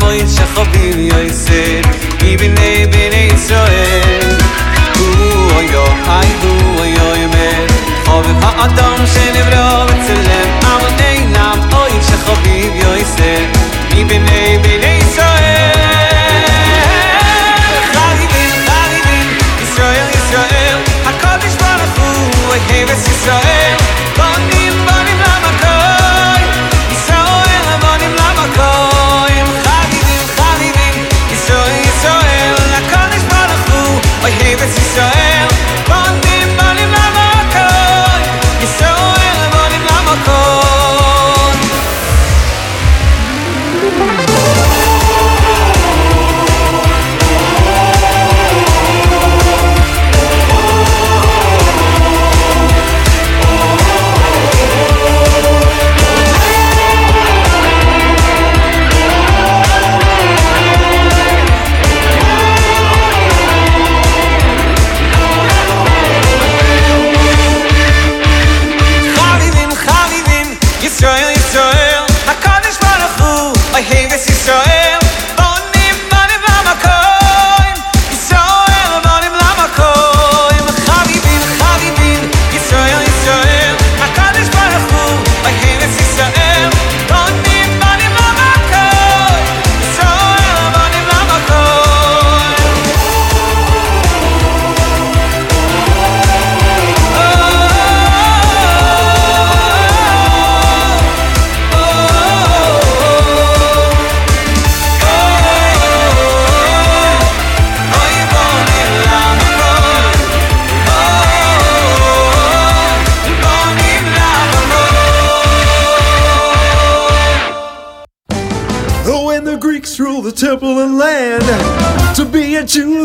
Moin Shachobim Yoisel Ibi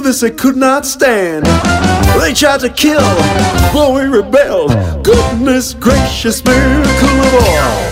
this they could not stand. They tried to kill, but we rebelled. Goodness gracious, miracle of all.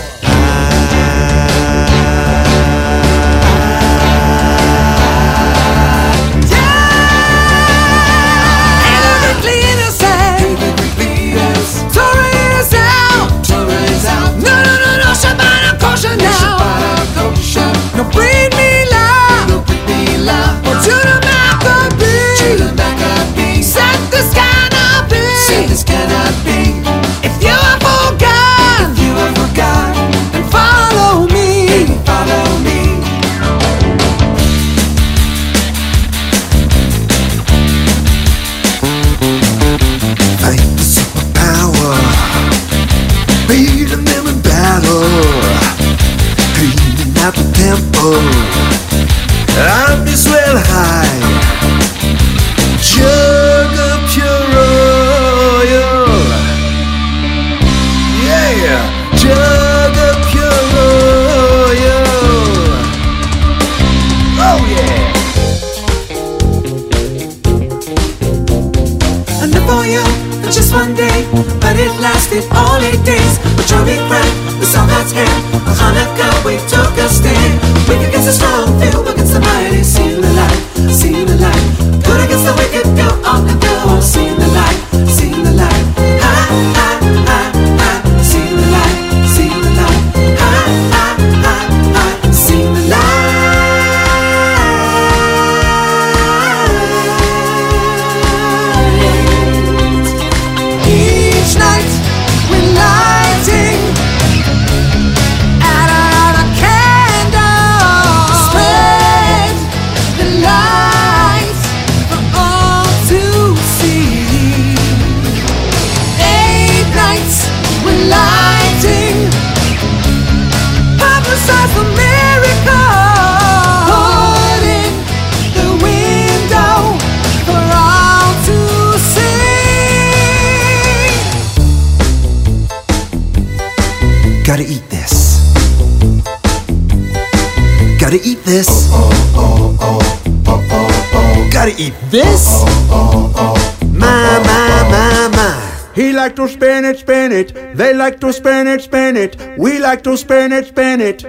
Like to spin it, spin it. They like to spin it, spin it. We like to spin it, spin it.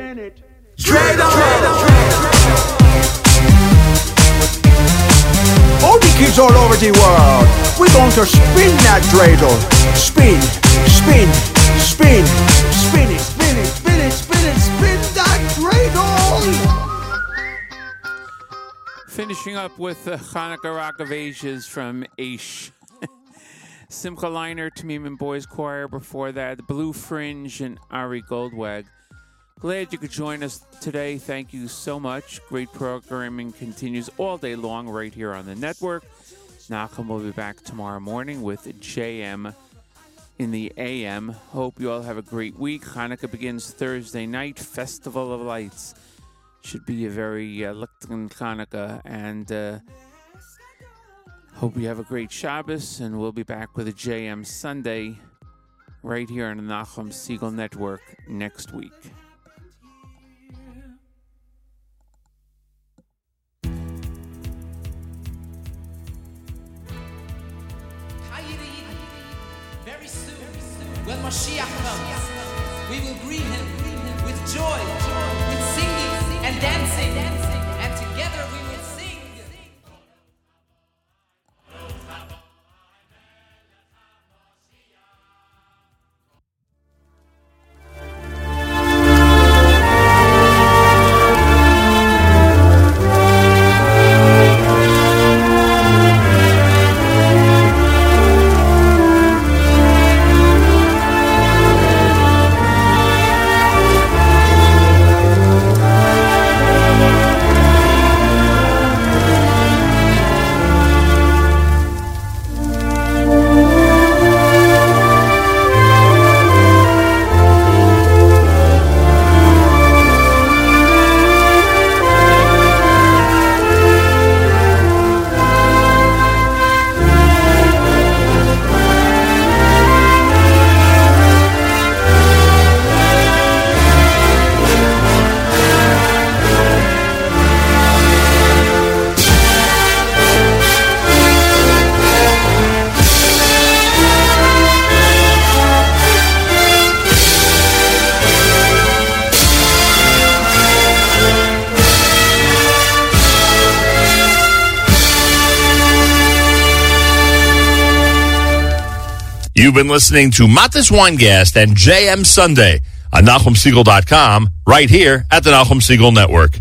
Dreidel! All the kids all over the world, we're going to spin that dreidel. Spin, spin, spin, spin it, spin it, spin it, spin it, spin that dreidel! Finishing up with the Hanukkah Rock of Ages from Aish. Simcha Leiner, Tamim Boys Choir. Before that, Blue Fringe and Ari Goldwag. Glad you could join us today. Thank you so much. Great programming continues all day long right here on the network. Nachum will be back tomorrow morning with JM in the AM. Hope you all have a great week. Hanukkah begins Thursday night, Festival of Lights. Should be a very uh, Hanukkah, and uh, hope you have a great Shabbos. And we'll be back with a JM Sunday right here on the Nachum Segal Network next week. Very soon, when Mashiach comes, we will greet him with joy, with singing and dancing, been listening to Mattes Weingast and JM Sunday on NachumSegal.com right here at the Nachum Segal Network.